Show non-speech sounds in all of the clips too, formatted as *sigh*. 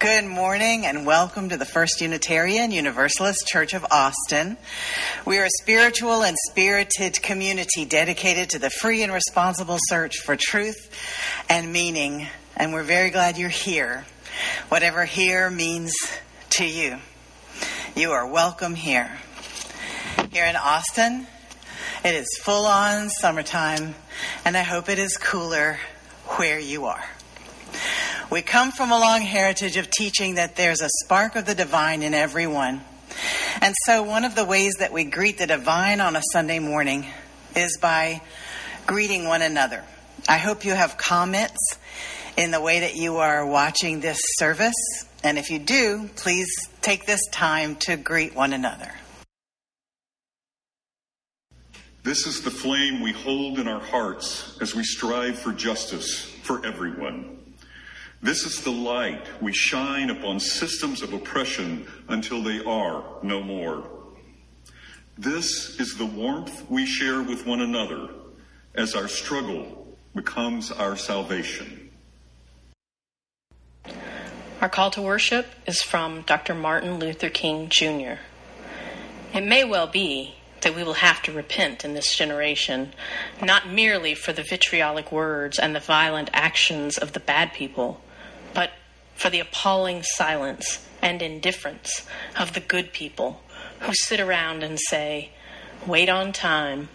Good morning and welcome to the First Unitarian Universalist Church of Austin. We are a spiritual and spirited community dedicated to the free and responsible search for truth and meaning, and we're very glad you're here. Whatever here means to you, you are welcome here. Here in Austin, it is full on summertime, and I hope it is cooler where you are. We come from a long heritage of teaching that there's a spark of the divine in everyone. And so, one of the ways that we greet the divine on a Sunday morning is by greeting one another. I hope you have comments in the way that you are watching this service. And if you do, please take this time to greet one another. This is the flame we hold in our hearts as we strive for justice for everyone. This is the light we shine upon systems of oppression until they are no more. This is the warmth we share with one another as our struggle becomes our salvation. Our call to worship is from Dr. Martin Luther King Jr. It may well be that we will have to repent in this generation, not merely for the vitriolic words and the violent actions of the bad people but for the appalling silence and indifference of the good people who sit around and say, Wait on time.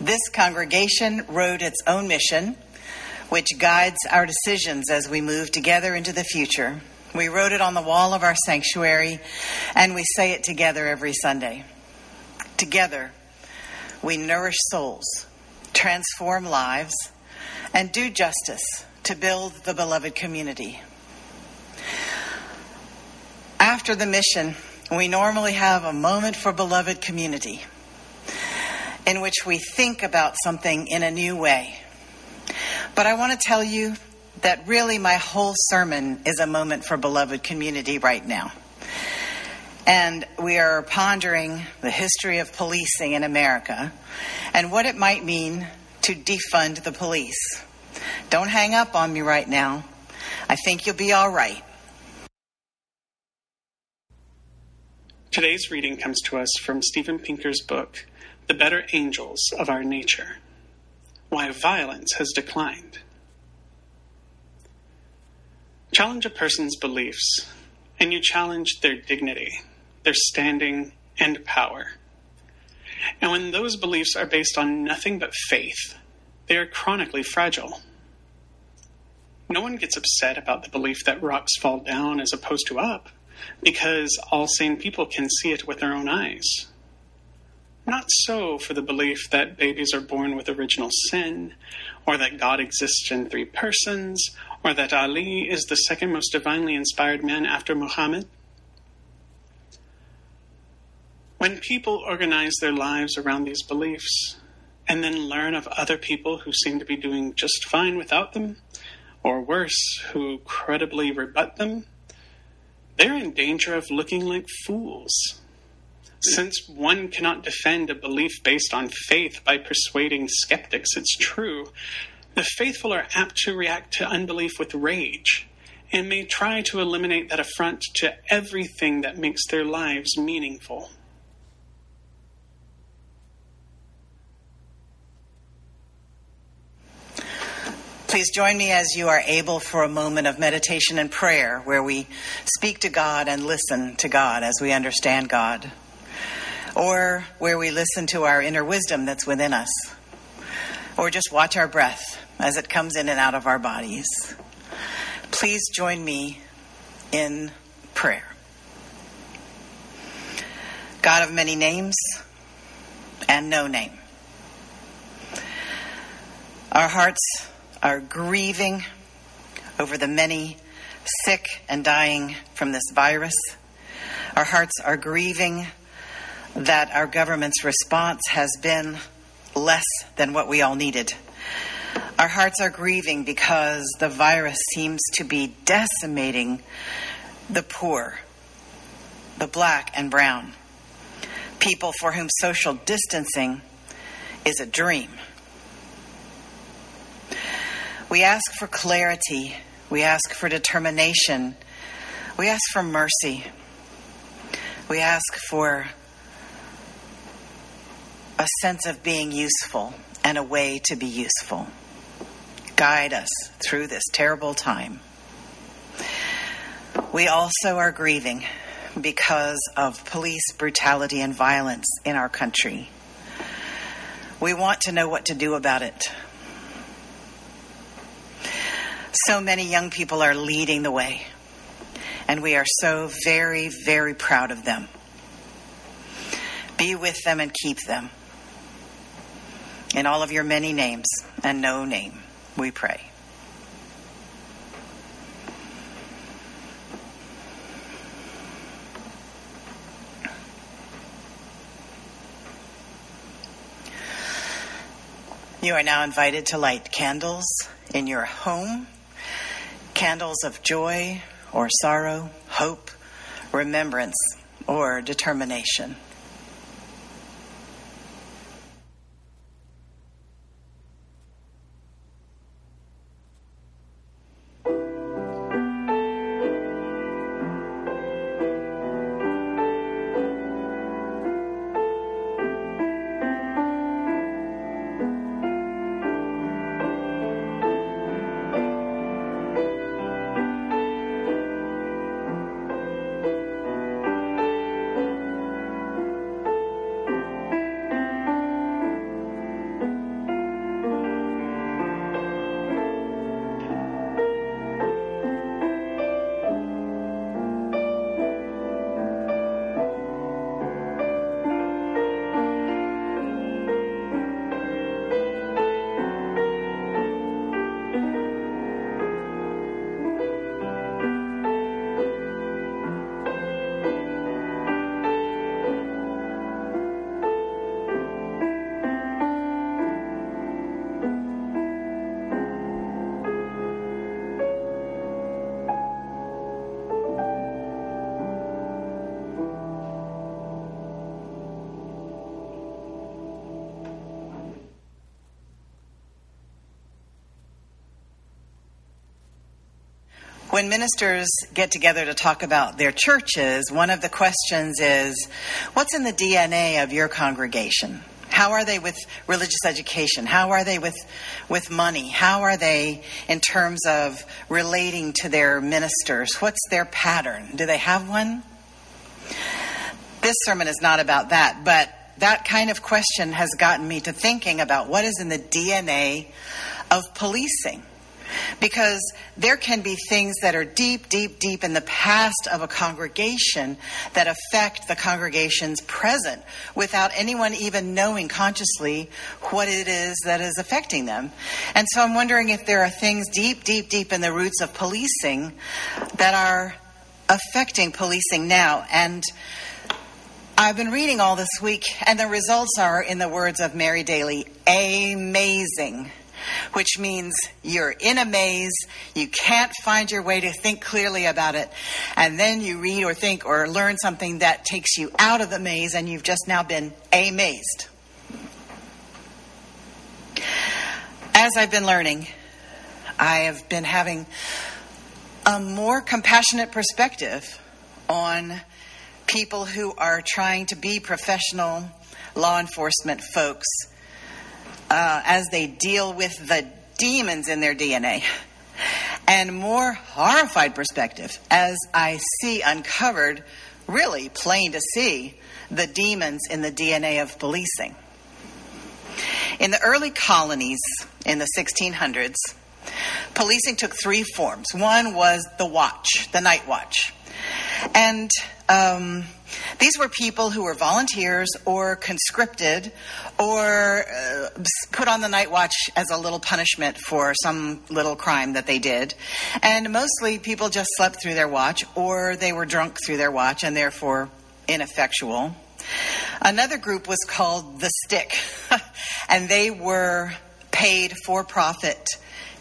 This congregation wrote its own mission, which guides our decisions as we move together into the future. We wrote it on the wall of our sanctuary, and we say it together every Sunday. Together, we nourish souls, transform lives, and do justice to build the beloved community. After the mission, we normally have a moment for beloved community in which we think about something in a new way. But I want to tell you that really my whole sermon is a moment for beloved community right now. And we are pondering the history of policing in America and what it might mean to defund the police. Don't hang up on me right now. I think you'll be all right. Today's reading comes to us from Steven Pinker's book, The Better Angels of Our Nature Why Violence Has Declined. Challenge a person's beliefs, and you challenge their dignity, their standing, and power. And when those beliefs are based on nothing but faith, they are chronically fragile. No one gets upset about the belief that rocks fall down as opposed to up, because all sane people can see it with their own eyes. Not so for the belief that babies are born with original sin, or that God exists in three persons, or that Ali is the second most divinely inspired man after Muhammad. When people organize their lives around these beliefs, and then learn of other people who seem to be doing just fine without them, or worse, who credibly rebut them, they're in danger of looking like fools. Since one cannot defend a belief based on faith by persuading skeptics it's true, the faithful are apt to react to unbelief with rage and may try to eliminate that affront to everything that makes their lives meaningful. Please join me as you are able for a moment of meditation and prayer where we speak to God and listen to God as we understand God, or where we listen to our inner wisdom that's within us, or just watch our breath as it comes in and out of our bodies. Please join me in prayer. God of many names and no name. Our hearts are grieving over the many sick and dying from this virus. Our hearts are grieving that our government's response has been less than what we all needed. Our hearts are grieving because the virus seems to be decimating the poor, the black and brown, people for whom social distancing is a dream. We ask for clarity We ask for determination. We ask for mercy. We ask for a sense of being useful and a way to be useful. Guide us through this terrible time. We also are grieving because of police brutality and violence in our country. We want to know what to do about it. So many young people are leading the way, and we are so very, very proud of them. Be with them and keep them. In all of your many names and no name, we pray. You are now invited to light candles in your home candles of joy or sorrow, hope, remembrance, or determination. When ministers get together to talk about their churches, one of the questions is what's in the DNA of your congregation? How are they with religious education? How are they with, with money? How are they in terms of relating to their ministers? What's their pattern? Do they have one? This sermon is not about that, but that kind of question has gotten me to thinking about what is in the DNA of policing because there can be things that are deep, deep, deep in the past of a congregation that affect the congregation's present without anyone even knowing consciously what it is that is affecting them. And so I'm wondering if there are things deep, deep, deep in the roots of policing that are affecting policing now. And I've been reading all this week, and the results are, in the words of Mary Daly, amazing which means you're in a maze, you can't find your way to think clearly about it, and then you read or think or learn something that takes you out of the maze, and you've just now been amazed. As I've been learning, I have been having a more compassionate perspective on people who are trying to be professional law enforcement folks uh, as they deal with the demons in their DNA. And more horrified perspective as I see uncovered, really plain to see, the demons in the DNA of policing. In the early colonies in the 1600s, policing took three forms. One was the watch, the night watch. And um, these were people who were volunteers or conscripted or uh, put on the night watch as a little punishment for some little crime that they did. And mostly people just slept through their watch or they were drunk through their watch and therefore ineffectual. Another group was called the Stick, *laughs* and they were paid for profit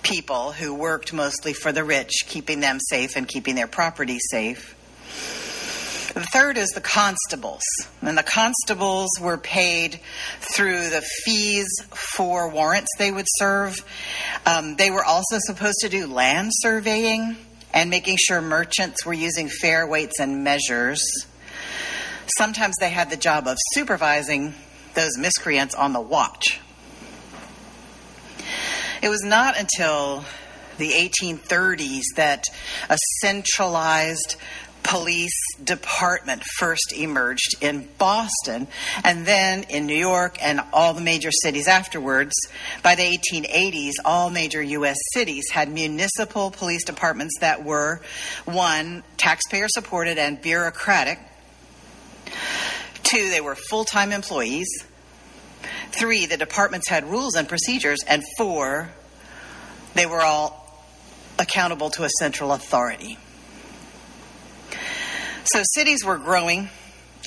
people who worked mostly for the rich, keeping them safe and keeping their property safe. The third is the constables. And the constables were paid through the fees for warrants they would serve. Um, they were also supposed to do land surveying and making sure merchants were using fair weights and measures. Sometimes they had the job of supervising those miscreants on the watch. It was not until the 1830s that a centralized police department first emerged in Boston and then in New York and all the major cities afterwards. By the 1880s, all major U.S. cities had municipal police departments that were one, taxpayer supported and bureaucratic, two, they were full time employees, three, the departments had rules and procedures, and four, they were all accountable to a central authority. So cities were growing,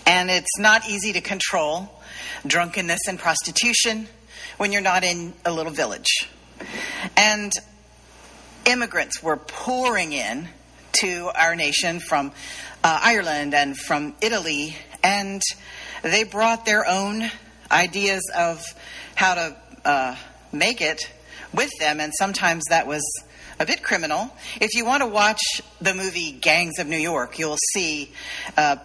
and it's not easy to control drunkenness and prostitution when you're not in a little village. And immigrants were pouring in to our nation from uh, Ireland and from Italy, and they brought their own ideas of how to uh, make it with them, and sometimes that was a bit criminal. If you want to watch the movie Gangs of New York, you'll see a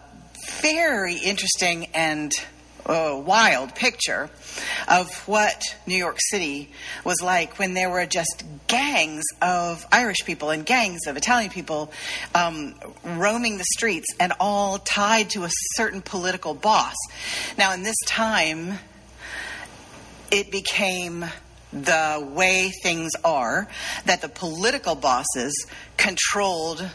very interesting and uh, wild picture of what New York City was like when there were just gangs of Irish people and gangs of Italian people um, roaming the streets and all tied to a certain political boss. Now, in this time, it became the way things are that the political bosses controlled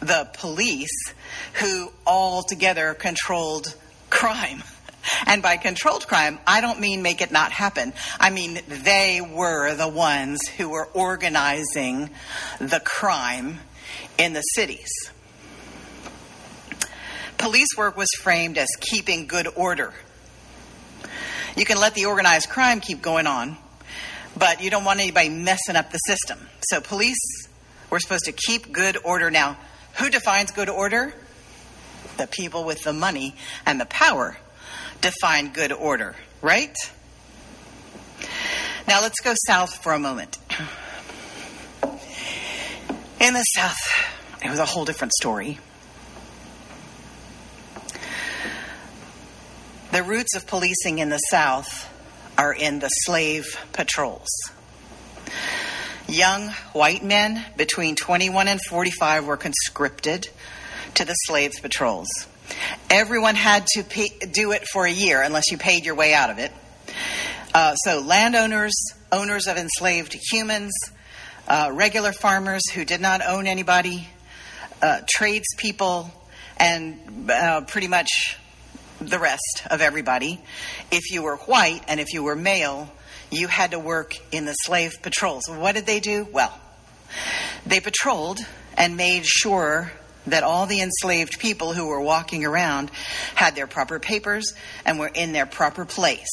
the police who all together controlled crime. *laughs* And by controlled crime, I don't mean make it not happen. I mean they were the ones who were organizing the crime in the cities. Police work was framed as keeping good order. You can let the organized crime keep going on, but you don't want anybody messing up the system. So police we're supposed to keep good order. Now, who defines good order? The people with the money and the power define good order, right? Now let's go south for a moment. In the south, it was a whole different story. The roots of policing in the south are in the slave patrols. Young white men between 21 and 45 were conscripted to the slave patrols. Everyone had to pay, do it for a year unless you paid your way out of it. Uh, so, landowners, owners of enslaved humans, uh, regular farmers who did not own anybody, uh, tradespeople, and uh, pretty much the rest of everybody. If you were white and if you were male, you had to work in the slave patrols. What did they do? Well, they patrolled and made sure that all the enslaved people who were walking around had their proper papers and were in their proper place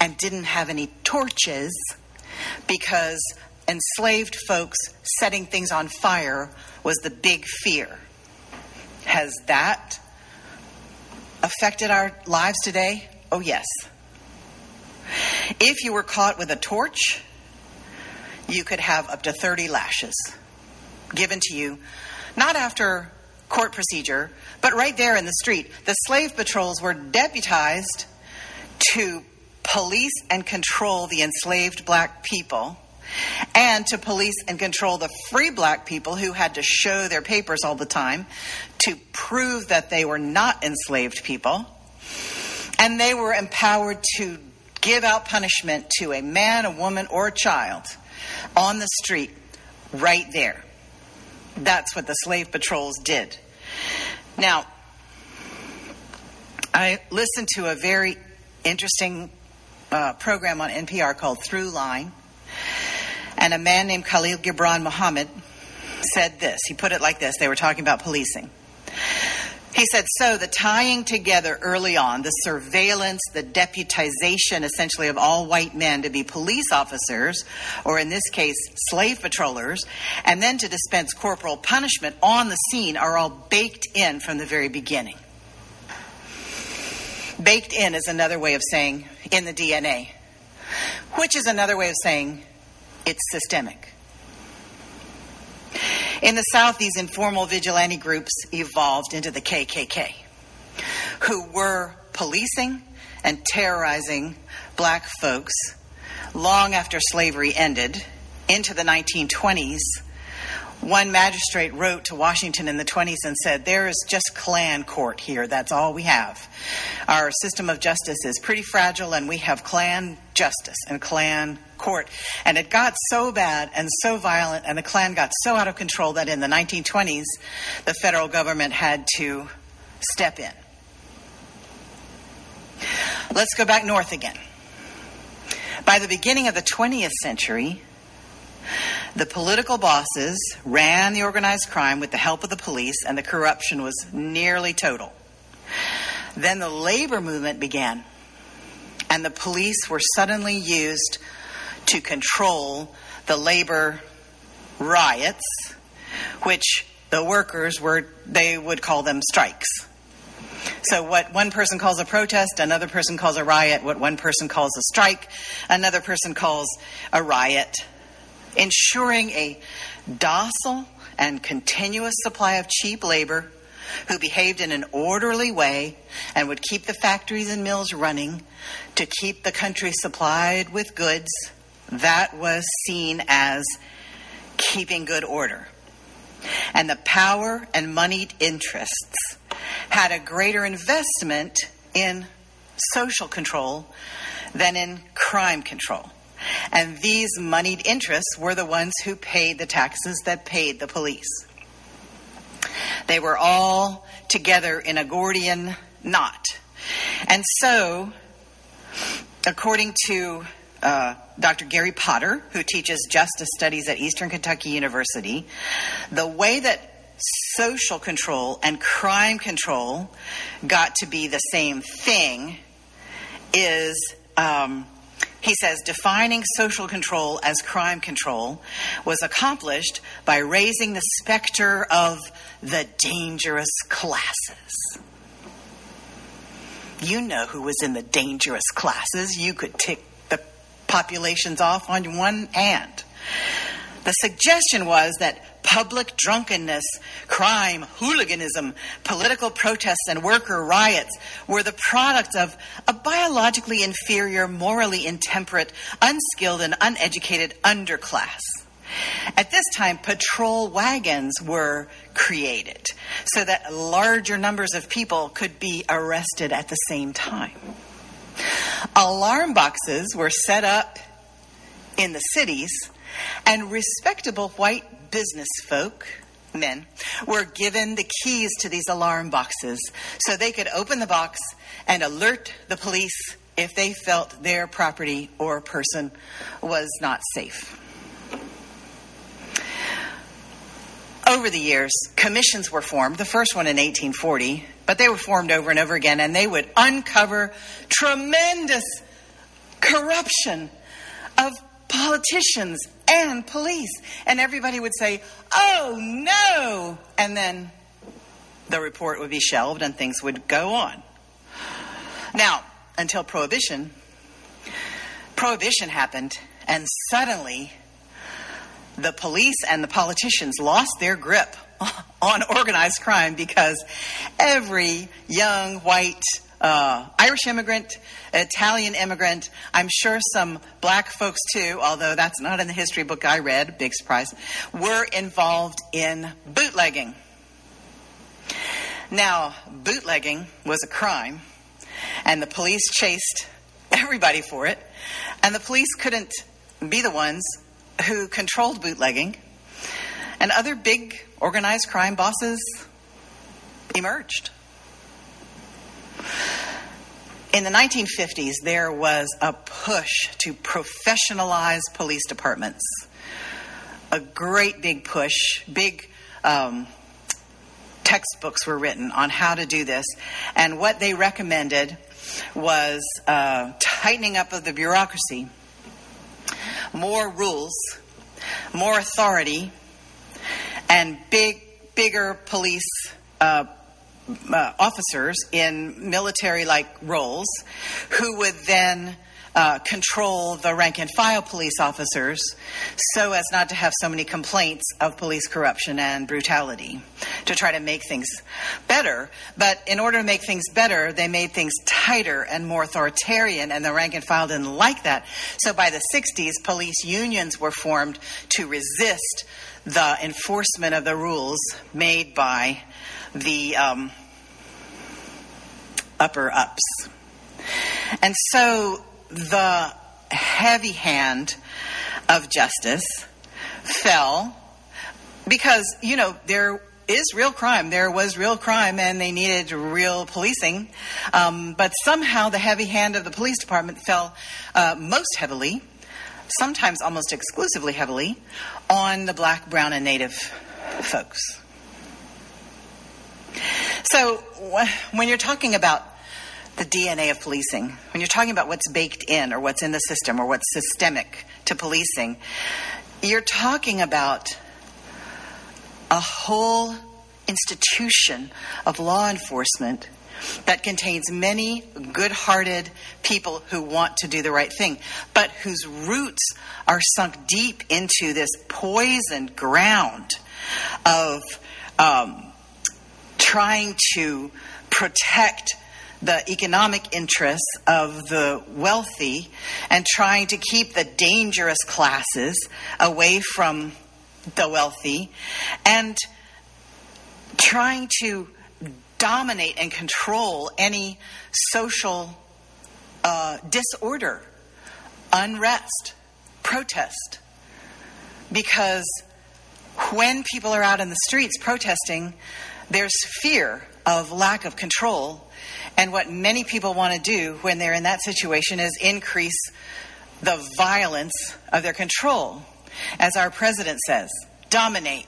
and didn't have any torches because enslaved folks setting things on fire was the big fear. Has that affected our lives today? Oh, yes. If you were caught with a torch, you could have up to 30 lashes given to you, not after court procedure, but right there in the street. The slave patrols were deputized to police and control the enslaved black people and to police and control the free black people who had to show their papers all the time to prove that they were not enslaved people. And they were empowered to give out punishment to a man, a woman, or a child on the street right there. That's what the slave patrols did. Now, I listened to a very interesting uh, program on NPR called Throughline, and a man named Khalil Gibran Muhammad said this. He put it like this they were talking about policing. He said, so the tying together early on, the surveillance, the deputization essentially of all white men to be police officers, or in this case, slave patrollers, and then to dispense corporal punishment on the scene are all baked in from the very beginning. Baked in is another way of saying in the DNA, which is another way of saying it's systemic. In the South, these informal vigilante groups evolved into the KKK, who were policing and terrorizing black folks long after slavery ended into the 1920s. One magistrate wrote to Washington in the 20s and said, There is just Klan court here. That's all we have. Our system of justice is pretty fragile, and we have Klan justice and Klan court. And it got so bad and so violent, and the Klan got so out of control that in the 1920s, the federal government had to step in. Let's go back north again. By the beginning of the 20th century, the political bosses ran the organized crime with the help of the police, and the corruption was nearly total. Then the labor movement began, and the police were suddenly used to control the labor riots, which the workers were, they would call them strikes. So, what one person calls a protest, another person calls a riot. What one person calls a strike, another person calls a riot ensuring a docile and continuous supply of cheap labor who behaved in an orderly way and would keep the factories and mills running to keep the country supplied with goods, that was seen as keeping good order. And the power and moneyed interests had a greater investment in social control than in crime control. And these moneyed interests were the ones who paid the taxes that paid the police. They were all together in a Gordian knot. And so, according to uh, Dr. Gary Potter, who teaches justice studies at Eastern Kentucky University, the way that social control and crime control got to be the same thing is um, he says defining social control as crime control was accomplished by raising the specter of the dangerous classes. You know who was in the dangerous classes. You could tick the populations off on one hand. The suggestion was that public drunkenness, crime, hooliganism, political protests, and worker riots were the product of a biologically inferior, morally intemperate, unskilled, and uneducated underclass. At this time, patrol wagons were created so that larger numbers of people could be arrested at the same time. Alarm boxes were set up in the cities, and respectable white business folk, men, were given the keys to these alarm boxes so they could open the box and alert the police if they felt their property or person was not safe. Over the years, commissions were formed, the first one in 1840, but they were formed over and over again, and they would uncover tremendous corruption of politicians and police. And everybody would say, oh no! And then the report would be shelved and things would go on. Now, until Prohibition, Prohibition happened, and suddenly the police and the politicians lost their grip *laughs* on organized crime because every young white uh, Irish immigrant, Italian immigrant, I'm sure some black folks too, although that's not in the history book I read, big surprise, were involved in bootlegging. Now, bootlegging was a crime, and the police chased everybody for it, and the police couldn't be the ones who controlled bootlegging, and other big organized crime bosses emerged. In the 1950s, there was a push to professionalize police departments. A great big push, big um, textbooks were written on how to do this, and what they recommended was uh, tightening up of the bureaucracy, more rules, more authority, and big, bigger police uh, uh, officers in military like roles who would then uh, control the rank and file police officers so as not to have so many complaints of police corruption and brutality to try to make things better. But in order to make things better, they made things tighter and more authoritarian, and the rank and file didn't like that. So by the 60s, police unions were formed to resist the enforcement of the rules made by the um, upper ups. And so the heavy hand of justice fell because, you know, there is real crime. There was real crime and they needed real policing. Um, but somehow the heavy hand of the police department fell uh, most heavily, sometimes almost exclusively heavily, on the black, brown, and native folks. So when you're talking about the DNA of policing, when you're talking about what's baked in or what's in the system or what's systemic to policing, you're talking about a whole institution of law enforcement that contains many good hearted people who want to do the right thing, but whose roots are sunk deep into this poisoned ground of um, trying to protect the economic interests of the wealthy and trying to keep the dangerous classes away from the wealthy and trying to dominate and control any social uh, disorder, unrest, protest. Because when people are out in the streets protesting, there's fear of lack of control. And what many people want to do when they're in that situation is increase the violence of their control. As our president says, dominate.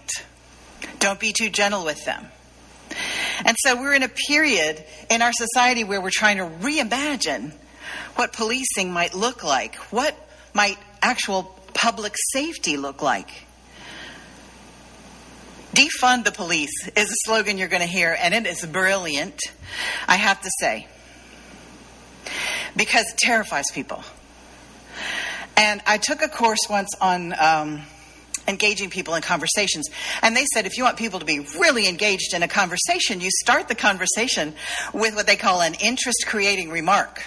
Don't be too gentle with them. And so we're in a period in our society where we're trying to reimagine what policing might look like. What might actual public safety look like? Defund the police is a slogan you're going to hear, and it is brilliant, I have to say, because it terrifies people. And I took a course once on um, engaging people in conversations, and they said if you want people to be really engaged in a conversation, you start the conversation with what they call an interest creating remark.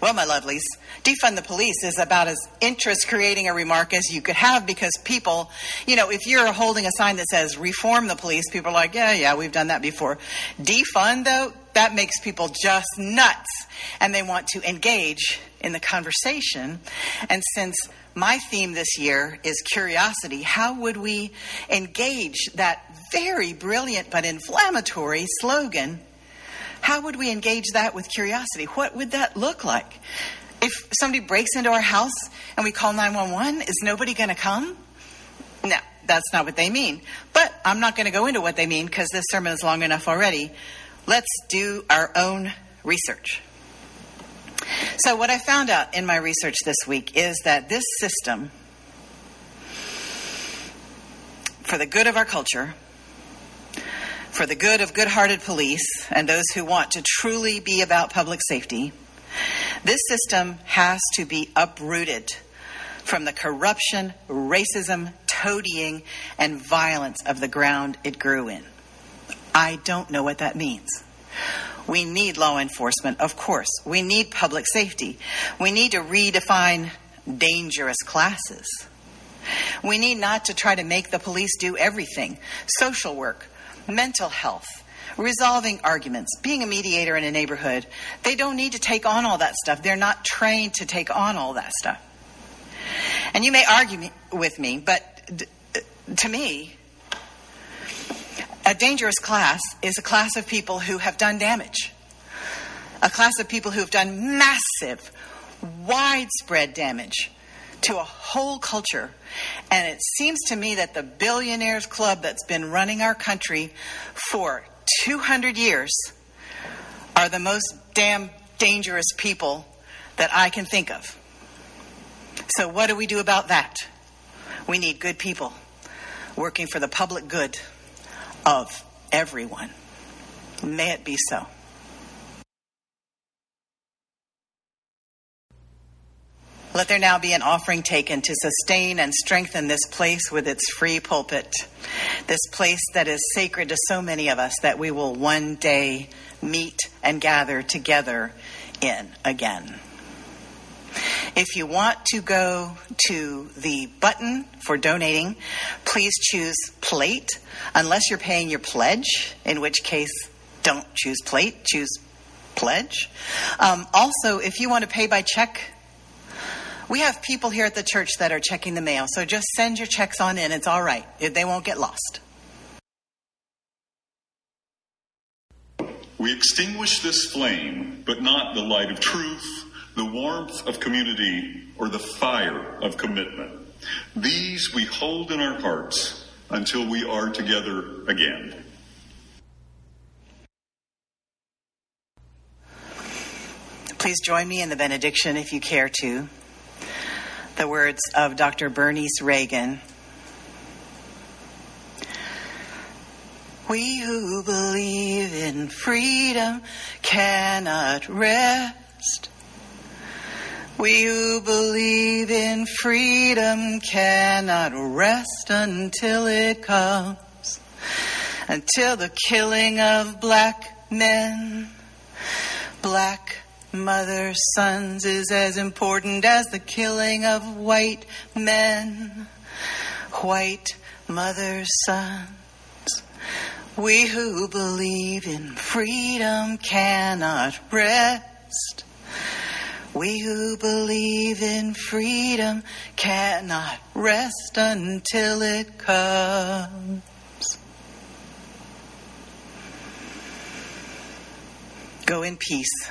Well, my lovelies, defund the police is about as interest creating a remark as you could have because people, you know, if you're holding a sign that says reform the police, people are like, yeah, yeah, we've done that before. Defund, though, that makes people just nuts and they want to engage in the conversation. And since my theme this year is curiosity, how would we engage that very brilliant but inflammatory slogan? How would we engage that with curiosity? What would that look like? If somebody breaks into our house and we call 911, is nobody going to come? No, that's not what they mean. But I'm not going to go into what they mean because this sermon is long enough already. Let's do our own research. So, what I found out in my research this week is that this system, for the good of our culture, for the good of good hearted police and those who want to truly be about public safety, this system has to be uprooted from the corruption, racism, toadying, and violence of the ground it grew in. I don't know what that means. We need law enforcement, of course. We need public safety. We need to redefine dangerous classes. We need not to try to make the police do everything social work, mental health, resolving arguments, being a mediator in a neighborhood. They don't need to take on all that stuff. They're not trained to take on all that stuff. And you may argue with me, but to me, a dangerous class is a class of people who have done damage, a class of people who have done massive, widespread damage to a whole culture And it seems to me that the Billionaires Club that's been running our country for 200 years are the most damn dangerous people that I can think of. So, what do we do about that? We need good people working for the public good of everyone. May it be so. Let there now be an offering taken to sustain and strengthen this place with its free pulpit, this place that is sacred to so many of us that we will one day meet and gather together in again. If you want to go to the button for donating, please choose plate, unless you're paying your pledge, in which case, don't choose plate, choose pledge. Um, also, if you want to pay by check, we have people here at the church that are checking the mail, so just send your checks on in. It's all right, they won't get lost. We extinguish this flame, but not the light of truth, the warmth of community, or the fire of commitment. These we hold in our hearts until we are together again. Please join me in the benediction if you care to the words of Dr. Bernice Reagon. We who believe in freedom cannot rest. We who believe in freedom cannot rest until it comes, until the killing of black men, black mother's sons is as important as the killing of white men. White mother sons. We who believe in freedom cannot rest. We who believe in freedom cannot rest until it comes. Go in peace